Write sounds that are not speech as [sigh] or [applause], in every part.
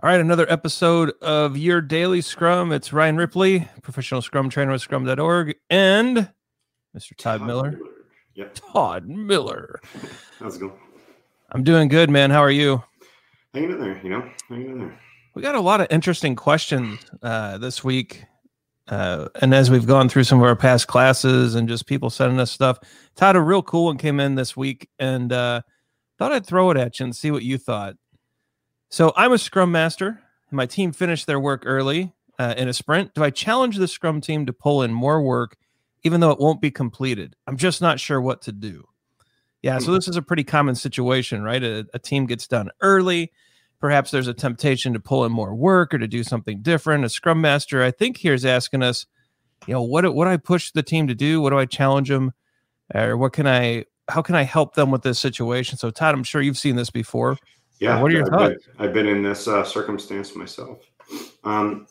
All right, another episode of Your Daily Scrum. It's Ryan Ripley, professional scrum trainer with scrum.org, and Mr. Todd, Miller. Yep. Todd Miller. How's it going? I'm doing good, man. How are you? Hanging in there, you know, hanging in there. We got a lot of interesting questions uh, this week. Uh, and as we've gone through some of our past classes and just people sending us stuff, Todd, a real cool one came in this week and uh, thought I'd throw it at you and see what you thought. So I'm a scrum master. My team finished their work early uh, in a sprint. Do I challenge the scrum team to pull in more work, even though it won't be completed? I'm just not sure what to do. Yeah, so this is a pretty common situation, right? A, a team gets done early. Perhaps there's a temptation to pull in more work or to do something different. A scrum master, I think, here is asking us, you know, what what do I push the team to do? What do I challenge them, or what can I? How can I help them with this situation? So, Todd, I'm sure you've seen this before. Yeah. what are your I've thoughts? Been, I've been in this uh, circumstance myself. Um,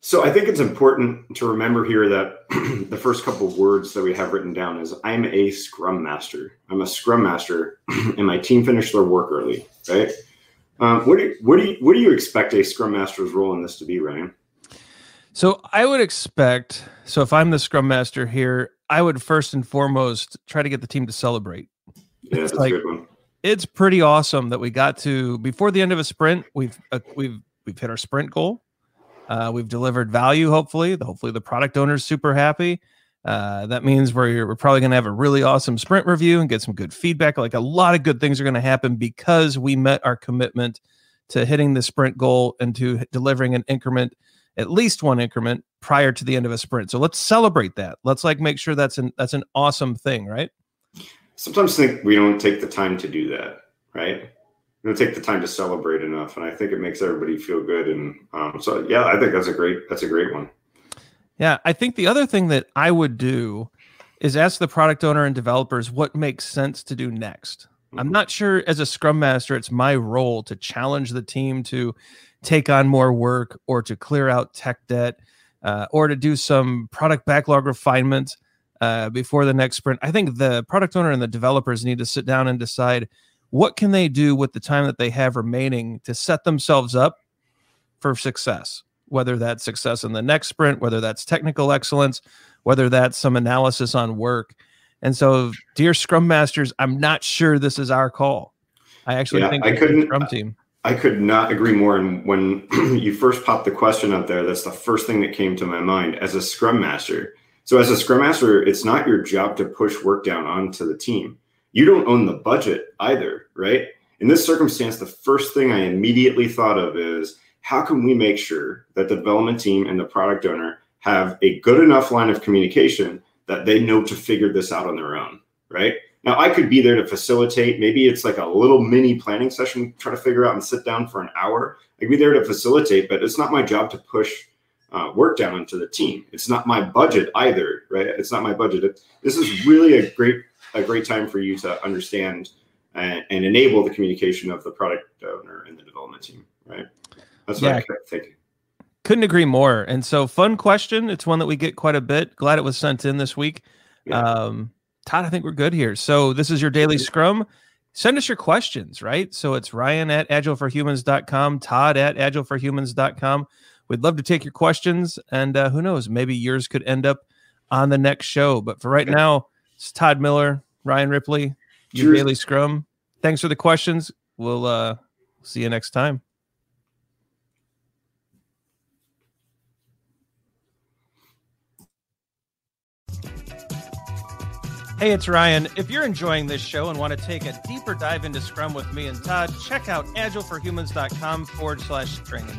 so I think it's important to remember here that [clears throat] the first couple of words that we have written down is I'm a scrum master. I'm a scrum master, [clears throat] and my team finished their work early. Right. Um, what do you, what do you what do you expect a scrum master's role in this to be, Ryan? So I would expect. So if I'm the scrum master here, I would first and foremost try to get the team to celebrate. Yeah, It's that's like- a good one. It's pretty awesome that we got to before the end of a sprint. We've uh, we've we've hit our sprint goal. Uh, we've delivered value. Hopefully, hopefully the product owner's super happy. Uh, that means we're we're probably going to have a really awesome sprint review and get some good feedback. Like a lot of good things are going to happen because we met our commitment to hitting the sprint goal and to delivering an increment, at least one increment prior to the end of a sprint. So let's celebrate that. Let's like make sure that's an that's an awesome thing, right? Sometimes think we don't take the time to do that, right? We don't take the time to celebrate enough, and I think it makes everybody feel good. And um, so, yeah, I think that's a great that's a great one. Yeah, I think the other thing that I would do is ask the product owner and developers what makes sense to do next. I'm not sure as a scrum master, it's my role to challenge the team to take on more work or to clear out tech debt uh, or to do some product backlog refinement uh, before the next sprint. I think the product owner and the developers need to sit down and decide what can they do with the time that they have remaining to set themselves up for success whether that's success in the next sprint, whether that's technical excellence, whether that's some analysis on work. And so, dear Scrum Masters, I'm not sure this is our call. I actually Yeah, think I couldn't- Scrum team. I could not agree more. And when [clears throat] you first popped the question up there, that's the first thing that came to my mind as a scrum master. So, as a scrum master, it's not your job to push work down onto the team. You don't own the budget either, right? In this circumstance, the first thing I immediately thought of is how can we make sure that the development team and the product owner have a good enough line of communication that they know to figure this out on their own, right? Now, I could be there to facilitate. Maybe it's like a little mini planning session, try to figure out and sit down for an hour. I could be there to facilitate, but it's not my job to push uh, work down onto the team. It's not my budget either, right? It's not my budget. This is really a great a great time for you to understand and, and enable the communication of the product owner and the development team, right? That's what Yeah. I thinking. Couldn't agree more. And so, fun question. It's one that we get quite a bit. Glad it was sent in this week. Yeah. Um, Todd, I think we're good here. So, this is your daily scrum. Send us your questions, right? So, it's Ryan at agileforhumans.com, Todd at agileforhumans.com. We'd love to take your questions. And uh, who knows, maybe yours could end up on the next show. But for right now, it's Todd Miller, Ryan Ripley, your Cheers. daily scrum. Thanks for the questions. We'll uh, see you next time. Hey, it's Ryan. If you're enjoying this show and want to take a deeper dive into Scrum with me and Todd, check out agileforhumans.com forward slash training.